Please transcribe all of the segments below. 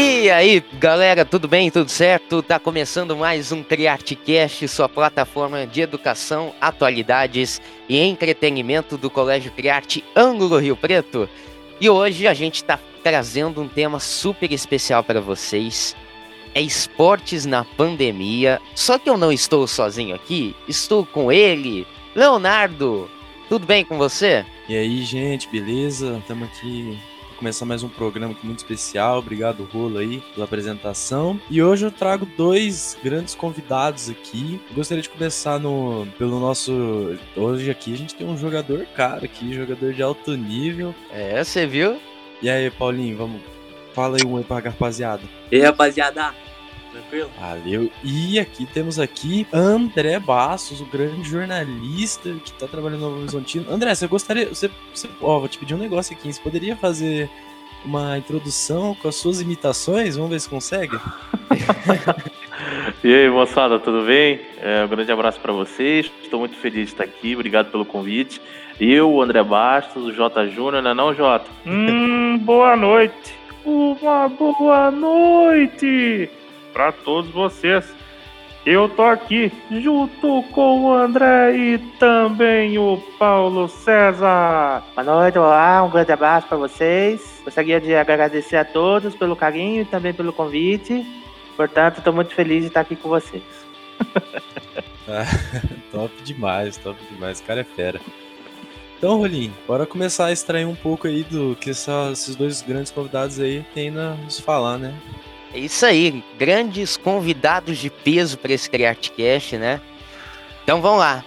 E aí, galera, tudo bem? Tudo certo? Tá começando mais um CriArteCast, sua plataforma de educação, atualidades e entretenimento do Colégio Criarte Ângulo Rio Preto. E hoje a gente tá trazendo um tema super especial para vocês. É esportes na pandemia. Só que eu não estou sozinho aqui, estou com ele, Leonardo. Tudo bem com você? E aí, gente, beleza? Estamos aqui começar mais um programa aqui muito especial. Obrigado, Rolo, aí, pela apresentação. E hoje eu trago dois grandes convidados aqui. Eu gostaria de começar no, pelo nosso. Hoje aqui a gente tem um jogador cara aqui, jogador de alto nível. É, você viu? E aí, Paulinho, vamos. Fala aí um aí pra rapaziada. E aí, rapaziada? Tranquilo? Valeu. E aqui temos aqui André Bastos, o grande jornalista que tá trabalhando no Novo Horizontino. André, você gostaria. Você, você, ó, vou te pedir um negócio aqui. Você poderia fazer uma introdução com as suas imitações? Vamos ver se consegue. e aí, moçada, tudo bem? É, um grande abraço para vocês. Estou muito feliz de estar aqui. Obrigado pelo convite. Eu, o André Bastos, o J Júnior, não é não, Jota? Hum, boa noite. Uma boa noite para todos vocês. Eu tô aqui junto com o André e também o Paulo César. Boa noite, olá, um grande abraço para vocês. Gostaria de agradecer a todos pelo carinho e também pelo convite. Portanto, estou muito feliz de estar aqui com vocês. ah, top demais, top demais. O cara é fera. Então, Rolim, bora começar a extrair um pouco aí do que essa, esses dois grandes convidados aí têm a nos falar, né? É isso aí, grandes convidados de peso para esse CriArteCast, né? Então vamos lá.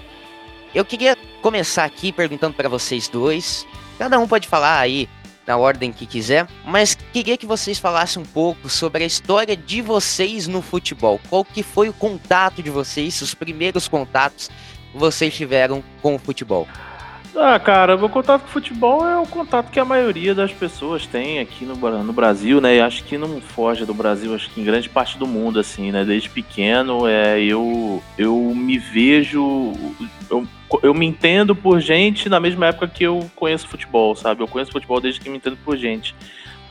Eu queria começar aqui perguntando para vocês dois. Cada um pode falar aí na ordem que quiser, mas queria que vocês falassem um pouco sobre a história de vocês no futebol. Qual que foi o contato de vocês, os primeiros contatos que vocês tiveram com o futebol? Ah, cara, o contato com futebol é o contato que a maioria das pessoas tem aqui no, no Brasil, né? E acho que não foge do Brasil, acho que em grande parte do mundo, assim, né? Desde pequeno, é, eu, eu me vejo. Eu, eu me entendo por gente na mesma época que eu conheço futebol, sabe? Eu conheço futebol desde que me entendo por gente.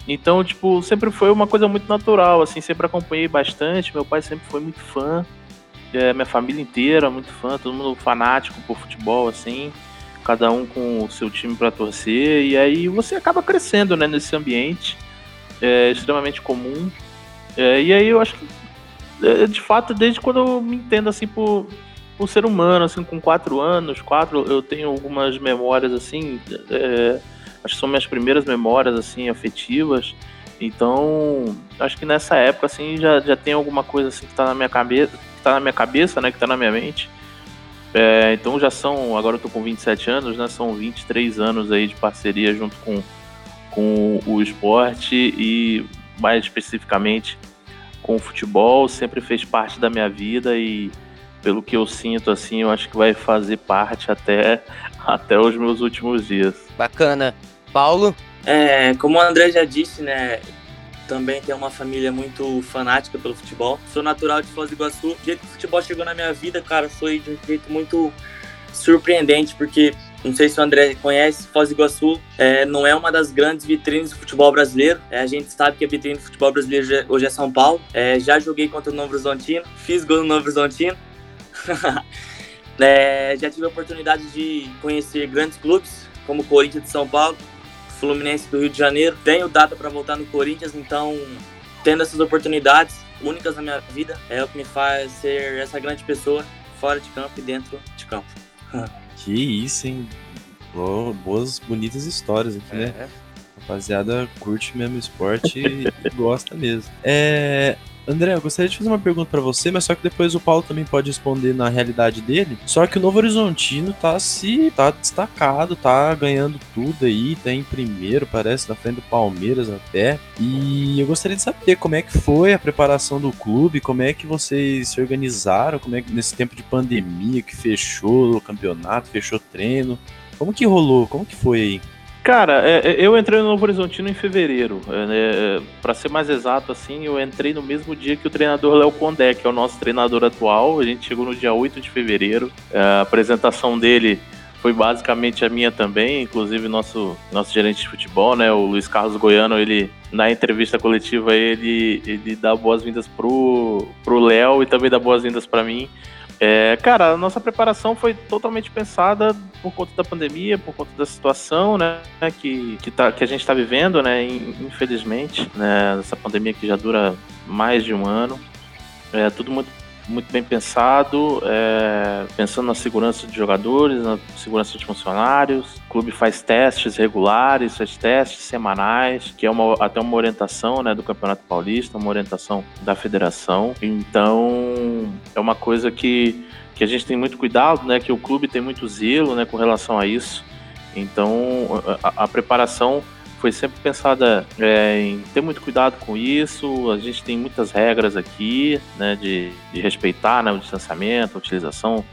Então, tipo, sempre foi uma coisa muito natural, assim, sempre acompanhei bastante. Meu pai sempre foi muito fã, é, minha família inteira muito fã, todo mundo fanático por futebol, assim cada um com o seu time para torcer, e aí você acaba crescendo né, nesse ambiente é, extremamente comum. É, e aí eu acho que, é, de fato, desde quando eu me entendo assim por, por ser humano, assim, com quatro anos, quatro, eu tenho algumas memórias assim, é, acho que são minhas primeiras memórias assim afetivas. Então, acho que nessa época assim já, já tem alguma coisa assim que está na minha cabeça, que tá na minha cabeça, né, que está na minha mente é, então já são, agora eu tô com 27 anos, né? São 23 anos aí de parceria junto com, com o esporte e mais especificamente com o futebol. Sempre fez parte da minha vida e pelo que eu sinto assim, eu acho que vai fazer parte até, até os meus últimos dias. Bacana. Paulo? É, como o André já disse, né? Também tenho uma família muito fanática pelo futebol. Sou natural de Foz do Iguaçu. O jeito que o futebol chegou na minha vida, cara, foi de um jeito muito surpreendente, porque não sei se o André conhece, Foz do Iguaçu é, não é uma das grandes vitrines do futebol brasileiro. É, a gente sabe que a vitrine do futebol brasileiro hoje é São Paulo. É, já joguei contra o Novo Horizontino, fiz gol no Novo Horizontino. É, já tive a oportunidade de conhecer grandes clubes, como o Corinthians de São Paulo, Fluminense do Rio de Janeiro. Tenho data para voltar no Corinthians, então tendo essas oportunidades únicas na minha vida é o que me faz ser essa grande pessoa fora de campo e dentro de campo. que isso, hein? boas, bonitas histórias aqui, né? é. né? Rapaziada, curte mesmo esporte e gosta mesmo. É, André, eu gostaria de fazer uma pergunta para você, mas só que depois o Paulo também pode responder na realidade dele. Só que o Novo Horizontino tá se tá destacado, tá ganhando tudo aí, tá em primeiro, parece, na frente do Palmeiras até. E eu gostaria de saber como é que foi a preparação do clube, como é que vocês se organizaram, como é que nesse tempo de pandemia que fechou o campeonato, fechou treino. Como que rolou? Como que foi aí? Cara, é, é, eu entrei no Novo Horizontino em fevereiro. É, é para ser mais exato, assim, eu entrei no mesmo dia que o treinador Léo Condé, que é o nosso treinador atual. A gente chegou no dia 8 de fevereiro. A apresentação dele foi basicamente a minha também, inclusive nosso nosso gerente de futebol, né, o Luiz Carlos Goiano, ele na entrevista coletiva ele ele dá boas-vindas pro pro Léo e também dá boas-vindas para mim. É, cara, a nossa preparação foi totalmente pensada por conta da pandemia, por conta da situação, né, que, que, tá, que a gente está vivendo, né, infelizmente, né, essa pandemia que já dura mais de um ano. É tudo muito muito bem pensado, é, pensando na segurança de jogadores, na segurança de funcionários. O clube faz testes regulares, faz testes semanais, que é uma, até uma orientação né, do Campeonato Paulista, uma orientação da federação. Então, é uma coisa que, que a gente tem muito cuidado, né, que o clube tem muito zelo né, com relação a isso. Então, a, a preparação foi sempre pensada é, em ter muito cuidado com isso. A gente tem muitas regras aqui, né, de, de respeitar né, o distanciamento, a utilização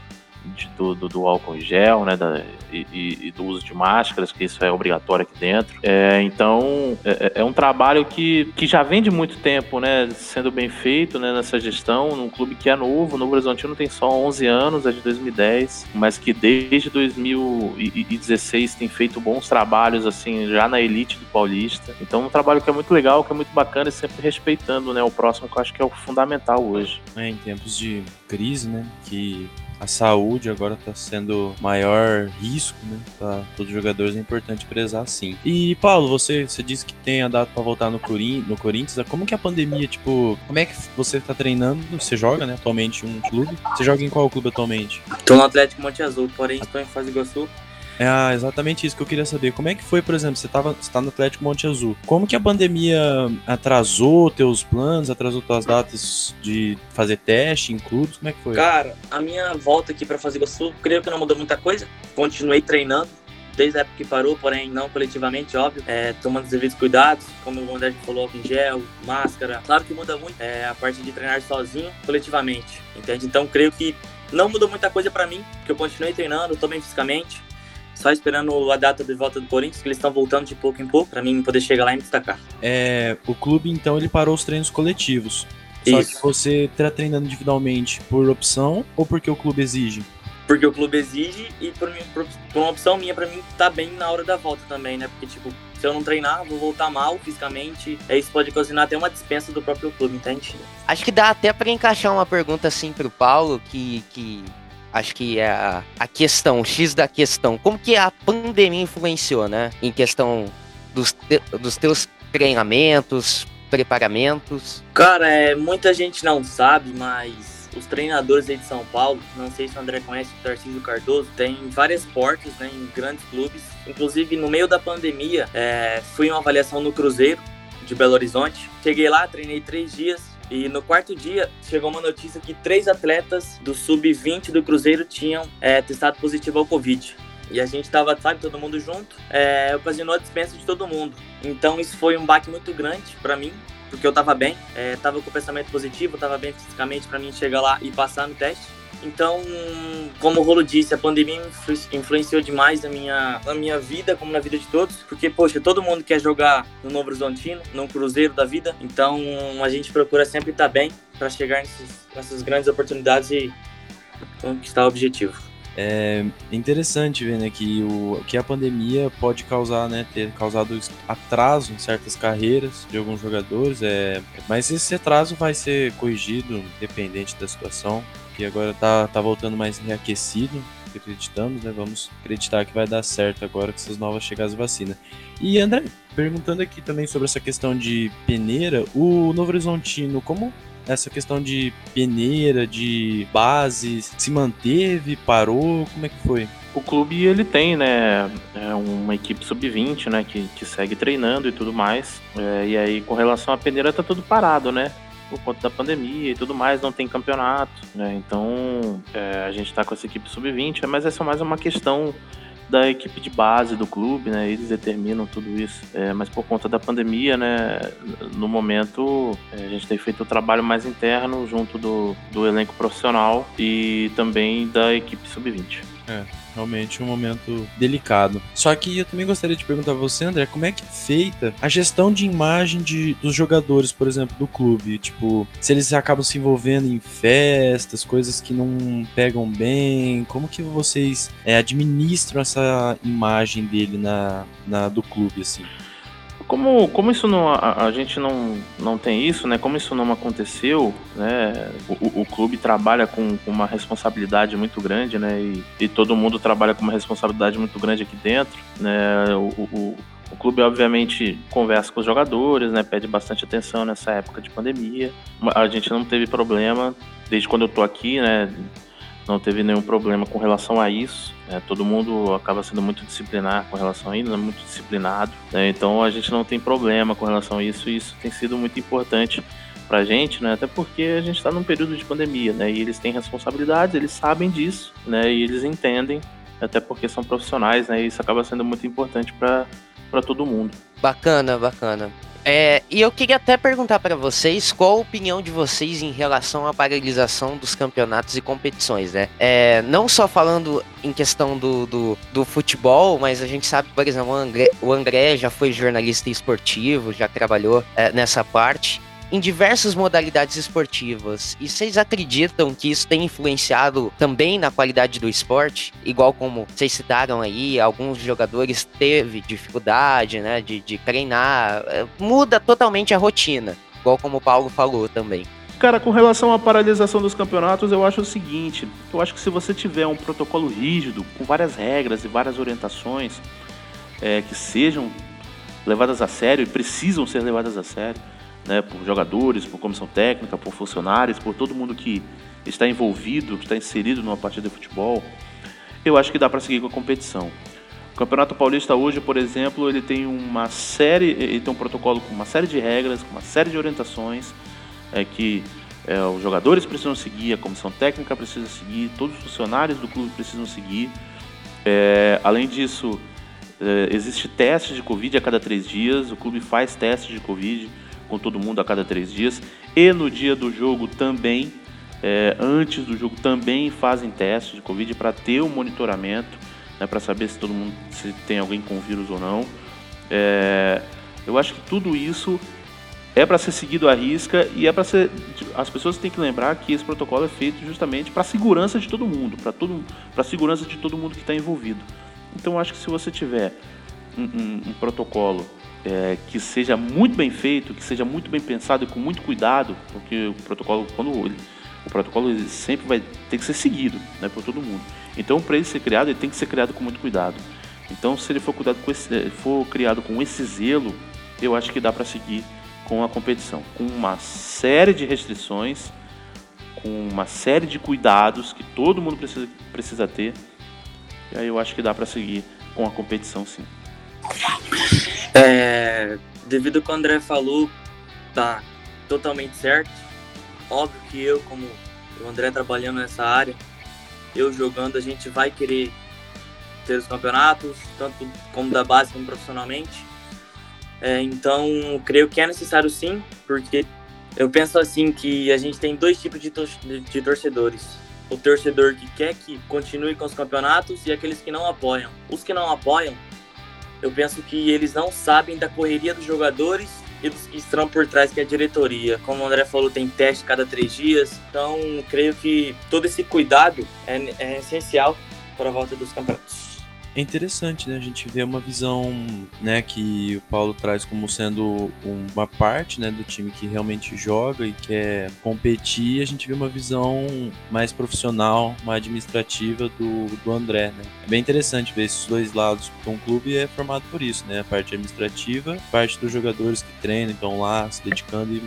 de, do, do, álcool em gel, né, da, e, e, do uso de máscaras, que isso é obrigatório aqui dentro. É, então, é, é, um trabalho que, que já vem de muito tempo, né, sendo bem feito, né, nessa gestão, num clube que é novo, o Novo Horizontino tem só 11 anos, é de 2010, mas que desde 2016 tem feito bons trabalhos, assim, já na elite do Paulista. Então, um trabalho que é muito legal, que é muito bacana e sempre respeitando, né, o próximo, que eu acho que é o fundamental hoje. É, em tempos de crise, né, que a saúde agora está sendo maior risco, né? Para todos os jogadores é importante prezar sim. E Paulo, você, você disse que tem a data para voltar no, Corin no Corinthians. Como que a pandemia, tipo, como é que você está treinando? Você joga, né, atualmente um clube? Você joga em qual clube atualmente? Estou no Atlético Monte Azul, porém estou em do Iguaçu é exatamente isso que eu queria saber. Como é que foi, por exemplo, você estava você tá no Atlético Monte Azul. Como que a pandemia atrasou teus planos, atrasou tuas datas de fazer teste em clubes? Como é que foi? Cara, a minha volta aqui para fazer Sul, creio que não mudou muita coisa. Continuei treinando desde a época que parou, porém não coletivamente, óbvio, é, tomando os devidos cuidados, como o André falou, em gel, máscara. Claro que muda muito é, a parte de treinar sozinho, coletivamente, entende? Então creio que não mudou muita coisa para mim, porque eu continuei treinando, tô bem fisicamente, só esperando a data de volta do Corinthians, que eles estão voltando de pouco em pouco, para mim poder chegar lá e me destacar. É, o clube, então, ele parou os treinos coletivos. Só Isso. que você está treinando individualmente por opção ou porque o clube exige? Porque o clube exige e por, mim, por, por uma opção minha, para mim, tá bem na hora da volta também, né? Porque, tipo, se eu não treinar, vou voltar mal fisicamente. É isso pode ocasionar até uma dispensa do próprio clube, entende? Acho que dá até para encaixar uma pergunta assim pro Paulo, que, que acho que é a, a questão, o X da questão. Como que a pandemia influenciou, né? Em questão dos, te, dos teus treinamentos, preparamentos? Cara, é, muita gente não sabe, mas os treinadores aí de São Paulo, não sei se o André conhece o Tarcísio Cardoso, tem várias portas né, em grandes clubes. Inclusive, no meio da pandemia, é, fui uma avaliação no Cruzeiro de Belo Horizonte. Cheguei lá, treinei três dias, e no quarto dia, chegou uma notícia que três atletas do sub-20 do Cruzeiro tinham é, testado positivo ao Covid. E a gente tava, sabe, todo mundo junto, é, ocasionou a dispensa de todo mundo. Então isso foi um baque muito grande para mim, porque eu tava bem, é, tava com pensamento positivo, tava bem fisicamente para mim chegar lá e passar no teste. Então, como o Rolo disse, a pandemia influenciou demais na minha, na minha vida, como na vida de todos, porque, poxa, todo mundo quer jogar no Novo Horizontino, no Cruzeiro da vida, então a gente procura sempre estar bem para chegar nesses, nessas grandes oportunidades e conquistar o objetivo. É interessante ver né, que, o, que a pandemia pode causar, né, ter causado atraso em certas carreiras de alguns jogadores, é, mas esse atraso vai ser corrigido, independente da situação que agora tá, tá voltando mais reaquecido, acreditamos, né? Vamos acreditar que vai dar certo agora com essas novas chegadas de vacina. E André, perguntando aqui também sobre essa questão de peneira, o Novo Horizontino, como essa questão de peneira, de base, se manteve, parou, como é que foi? O clube ele tem, né, é uma equipe sub-20, né, que, que segue treinando e tudo mais. É, e aí com relação à peneira tá tudo parado, né? por conta da pandemia e tudo mais, não tem campeonato, né? Então é, a gente está com essa equipe sub-20, mas essa é mais uma questão da equipe de base do clube, né? Eles determinam tudo isso. É, mas por conta da pandemia, né? No momento, é, a gente tem feito o trabalho mais interno junto do, do elenco profissional e também da equipe sub-20. É, realmente um momento delicado. Só que eu também gostaria de perguntar a você, André, como é que é feita a gestão de imagem de, dos jogadores, por exemplo, do clube? Tipo, se eles acabam se envolvendo em festas, coisas que não pegam bem, como que vocês é, administram essa imagem dele na, na do clube, assim? Como, como isso não a, a, gente não, não tem isso, né? Como isso não aconteceu, né? O, o clube trabalha com, com, uma responsabilidade muito grande, né? E, e, todo mundo trabalha com uma responsabilidade muito grande aqui dentro, né? O, o, o clube obviamente conversa com os jogadores, né? Pede bastante atenção nessa época de pandemia. A gente não teve problema desde quando eu tô aqui, né? Não teve nenhum problema com relação a isso. Né? Todo mundo acaba sendo muito disciplinar com relação a isso, né? muito disciplinado. Né? Então a gente não tem problema com relação a isso e isso tem sido muito importante pra gente, né? Até porque a gente está num período de pandemia, né? E eles têm responsabilidades, eles sabem disso, né? E eles entendem, até porque são profissionais, né? E isso acaba sendo muito importante para todo mundo. Bacana, bacana. É, e eu queria até perguntar para vocês qual a opinião de vocês em relação à paralisação dos campeonatos e competições, né? É, não só falando em questão do, do, do, futebol, mas a gente sabe, por exemplo, o André, o André já foi jornalista esportivo, já trabalhou é, nessa parte em diversas modalidades esportivas. E vocês acreditam que isso tem influenciado também na qualidade do esporte? Igual como vocês citaram aí, alguns jogadores teve dificuldade, né, de, de treinar. É, muda totalmente a rotina, igual como o Paulo falou também. Cara, com relação à paralisação dos campeonatos, eu acho o seguinte: eu acho que se você tiver um protocolo rígido, com várias regras e várias orientações é, que sejam levadas a sério e precisam ser levadas a sério, né, por jogadores, por comissão técnica, por funcionários, por todo mundo que está envolvido, que está inserido numa partida de futebol, eu acho que dá para seguir com a competição. O Campeonato Paulista hoje, por exemplo, ele tem uma série, ele tem um protocolo com uma série de regras, com uma série de orientações é, que é, os jogadores precisam seguir, a comissão técnica precisa seguir, todos os funcionários do clube precisam seguir. É, além disso, é, existe teste de Covid a cada três dias, o clube faz testes de Covid com todo mundo a cada três dias. E no dia do jogo também, é, antes do jogo também fazem testes de Covid para ter o um monitoramento, né, para saber se todo mundo se tem alguém com vírus ou não. É, eu acho que tudo isso é para ser seguido à risca e é para ser. As pessoas têm que lembrar que esse protocolo é feito justamente para a segurança de todo mundo, para todo, para segurança de todo mundo que está envolvido. Então, acho que se você tiver um, um, um protocolo é, que seja muito bem feito, que seja muito bem pensado e com muito cuidado, porque o protocolo, quando ele, o protocolo ele sempre vai ter que ser seguido, né, por todo mundo. Então, para ele ser criado, ele tem que ser criado com muito cuidado. Então, se ele for cuidado com esse, eh, for criado com esse zelo, eu acho que dá para seguir com a competição, com uma série de restrições, com uma série de cuidados que todo mundo precisa, precisa ter. E aí eu acho que dá para seguir com a competição, sim. É, devido ao que o André falou, tá totalmente certo. Óbvio que eu, como o André trabalhando nessa área, eu jogando, a gente vai querer ter os campeonatos, tanto como da base como profissionalmente. É, então, creio que é necessário sim, porque eu penso assim que a gente tem dois tipos de, de torcedores. O torcedor que quer que continue com os campeonatos e aqueles que não apoiam. Os que não apoiam eu penso que eles não sabem da correria dos jogadores e dos que estão por trás, que é a diretoria. Como o André falou, tem teste cada três dias. Então, creio que todo esse cuidado é, é essencial para a volta dos campeonatos. É interessante, né? A gente vê uma visão, né, que o Paulo traz como sendo uma parte, né, do time que realmente joga e quer competir. A gente vê uma visão mais profissional, mais administrativa do, do André, né? É bem interessante ver esses dois lados, porque um clube é formado por isso, né? A parte administrativa, parte dos jogadores que treinam, estão lá se dedicando e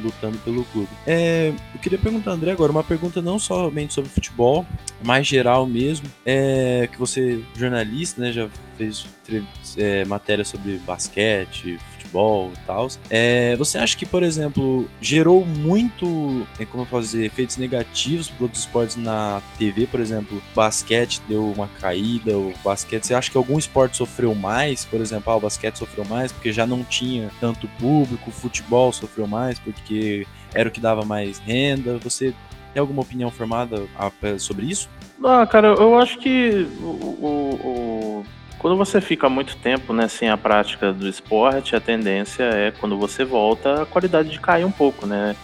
lutando pelo clube. É, eu queria perguntar, André, agora uma pergunta não somente sobre futebol, mais geral mesmo, é que você jornalista jornalista, né? Já fez é, matéria sobre basquete, futebol e tal. É, você acha que, por exemplo, gerou muito, é, como dizer, efeitos negativos para outros esportes na TV? Por exemplo, basquete deu uma caída, o basquete, você acha que algum esporte sofreu mais? Por exemplo, ah, o basquete sofreu mais porque já não tinha tanto público, o futebol sofreu mais porque era o que dava mais renda. Você tem alguma opinião formada sobre isso? Ah, cara, eu acho que o, o, o, quando você fica muito tempo né, sem a prática do esporte, a tendência é, quando você volta, a qualidade de cair um pouco, né?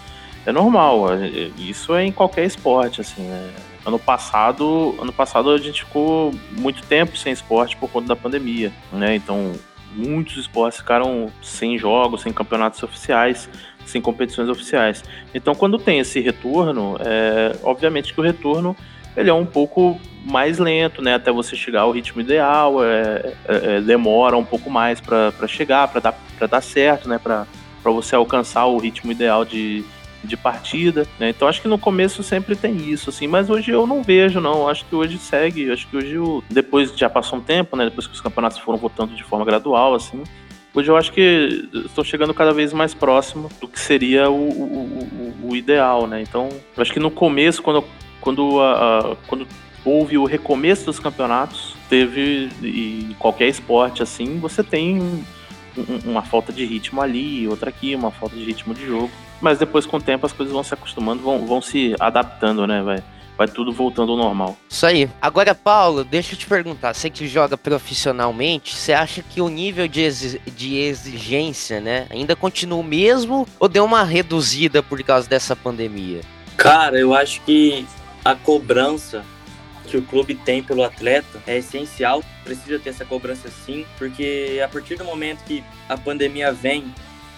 É normal, é, isso é em qualquer esporte, assim, né? Ano passado, ano passado a gente ficou muito tempo sem esporte por conta da pandemia, né? Então, muitos esportes ficaram sem jogos, sem campeonatos oficiais, sem competições oficiais. Então, quando tem esse retorno, é, obviamente que o retorno ele é um pouco mais lento, né? Até você chegar ao ritmo ideal, é, é, é demora um pouco mais para chegar, para dar, dar certo, né? Para você alcançar o ritmo ideal de, de partida, né? Então acho que no começo sempre tem isso, assim, mas hoje eu não vejo, não. Acho que hoje segue, acho que hoje, depois já passou um tempo, né? Depois que os campeonatos foram voltando de forma gradual, assim. Hoje eu acho que estou chegando cada vez mais próximo do que seria o, o, o, o ideal, né? Então, eu acho que no começo, quando, quando, a, quando houve o recomeço dos campeonatos, teve, e qualquer esporte assim, você tem uma falta de ritmo ali, outra aqui, uma falta de ritmo de jogo. Mas depois, com o tempo, as coisas vão se acostumando, vão, vão se adaptando, né? Vai, vai tudo voltando ao normal. Isso aí. Agora, Paulo, deixa eu te perguntar. Você que joga profissionalmente, você acha que o nível de, exi de exigência, né, ainda continua o mesmo ou deu uma reduzida por causa dessa pandemia? Cara, eu acho que a cobrança que o clube tem pelo atleta é essencial, precisa ter essa cobrança sim, porque a partir do momento que a pandemia vem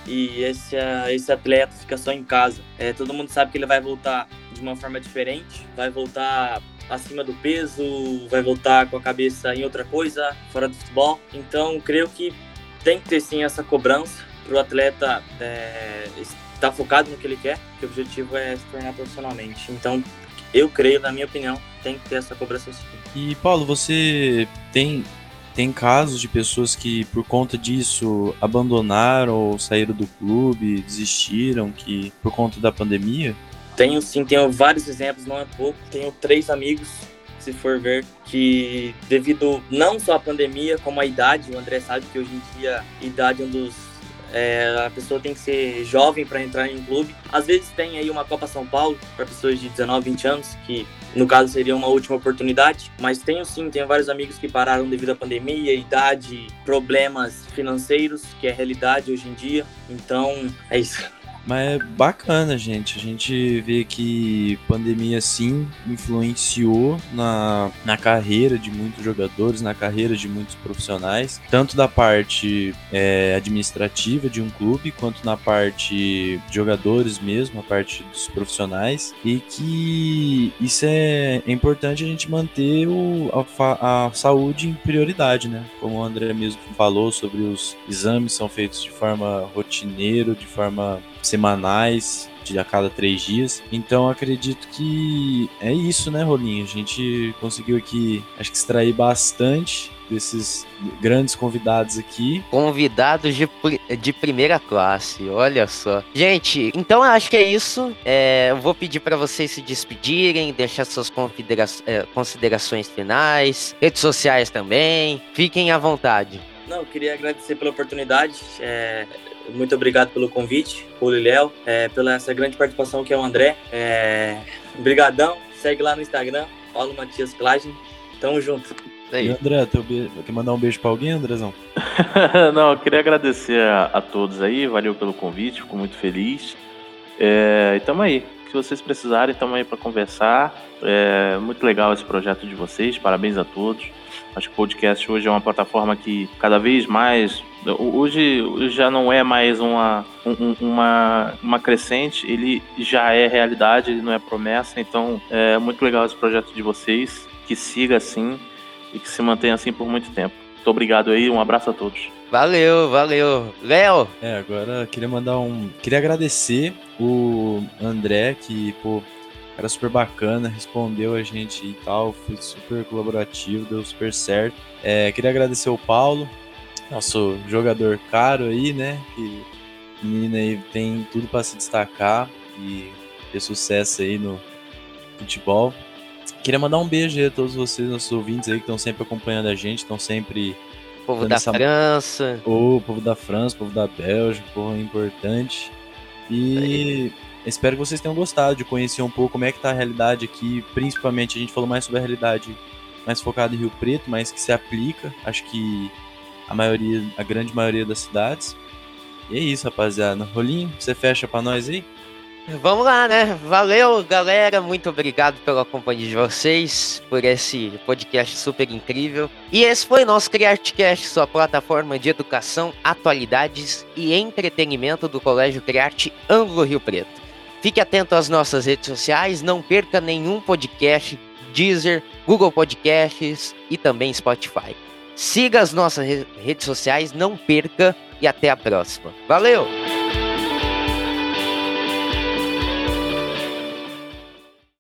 e esse, esse atleta fica só em casa, é, todo mundo sabe que ele vai voltar de uma forma diferente, vai voltar acima do peso, vai voltar com a cabeça em outra coisa, fora do futebol. Então, creio que tem que ter sim essa cobrança para o atleta é, estar focado no que ele quer, que o objetivo é se tornar profissionalmente. Então, eu creio, na minha opinião, tem que ter essa cobrança sim. E Paulo, você tem tem casos de pessoas que por conta disso abandonaram ou saíram do clube, desistiram que por conta da pandemia? Tenho sim, tenho vários exemplos, não é pouco. Tenho três amigos, se for ver, que devido não só à pandemia, como à idade, o André sabe que hoje em dia a idade é um dos é, a pessoa tem que ser jovem para entrar em um clube. Às vezes tem aí uma Copa São Paulo para pessoas de 19, 20 anos, que no caso seria uma última oportunidade. Mas tenho sim, tenho vários amigos que pararam devido à pandemia, idade, problemas financeiros, que é realidade hoje em dia. Então é isso. Mas é bacana, gente. A gente vê que pandemia sim influenciou na, na carreira de muitos jogadores, na carreira de muitos profissionais, tanto da parte é, administrativa de um clube, quanto na parte de jogadores mesmo, a parte dos profissionais, e que isso é, é importante a gente manter o, a, a saúde em prioridade, né? Como o André mesmo falou sobre os exames são feitos de forma rotineira, de forma semanais, de a cada três dias. Então acredito que é isso, né, Rolinho? A gente conseguiu aqui, acho que extrair bastante desses grandes convidados aqui. Convidados de, de primeira classe, olha só. Gente, então eu acho que é isso. É, eu vou pedir para vocês se despedirem, deixar suas considera é, considerações finais, redes sociais também. Fiquem à vontade. Não, eu queria agradecer pela oportunidade. É, muito obrigado pelo convite, Paulo e Léo, é, pela essa grande participação que é o André. É, brigadão, segue lá no Instagram, Paulo Matias Plagem. Tamo junto. E André, teu be... quer mandar um beijo pra alguém, Andrezão? Não, eu queria agradecer a, a, todos aí, valeu pelo convite, fico muito feliz. É, e tamo aí. Se vocês precisarem, tamo aí para conversar. É muito legal esse projeto de vocês, parabéns a todos. Acho que o podcast hoje é uma plataforma que cada vez mais. Hoje já não é mais uma, um, uma, uma crescente, ele já é realidade, ele não é promessa. Então é muito legal esse projeto de vocês, que siga assim e que se mantenha assim por muito tempo. Muito obrigado aí, um abraço a todos. Valeu, valeu. Léo! É, agora queria mandar um. Queria agradecer o André, que, pô, era super bacana, respondeu a gente e tal, foi super colaborativo, deu super certo. É, queria agradecer o Paulo, nosso jogador caro aí, né? Que menino aí tem tudo para se destacar e ter sucesso aí no futebol. Queria mandar um beijo aí a todos vocês, nossos ouvintes aí que estão sempre acompanhando a gente, estão sempre. Povo da essa... França. O povo da França, povo da Bélgica, povo importante. E Espero que vocês tenham gostado de conhecer um pouco como é que tá a realidade aqui, principalmente a gente falou mais sobre a realidade mais focada em Rio Preto, mas que se aplica, acho que a maioria, a grande maioria das cidades. E é isso, rapaziada. Rolinho, você fecha para nós aí? Vamos lá, né? Valeu, galera. Muito obrigado pela companhia de vocês, por esse podcast super incrível. E esse foi nosso CriArteCast, sua plataforma de educação, atualidades e entretenimento do Colégio Criarte Ângulo Rio Preto. Fique atento às nossas redes sociais, não perca nenhum podcast, Deezer, Google Podcasts e também Spotify. Siga as nossas redes sociais, não perca e até a próxima. Valeu!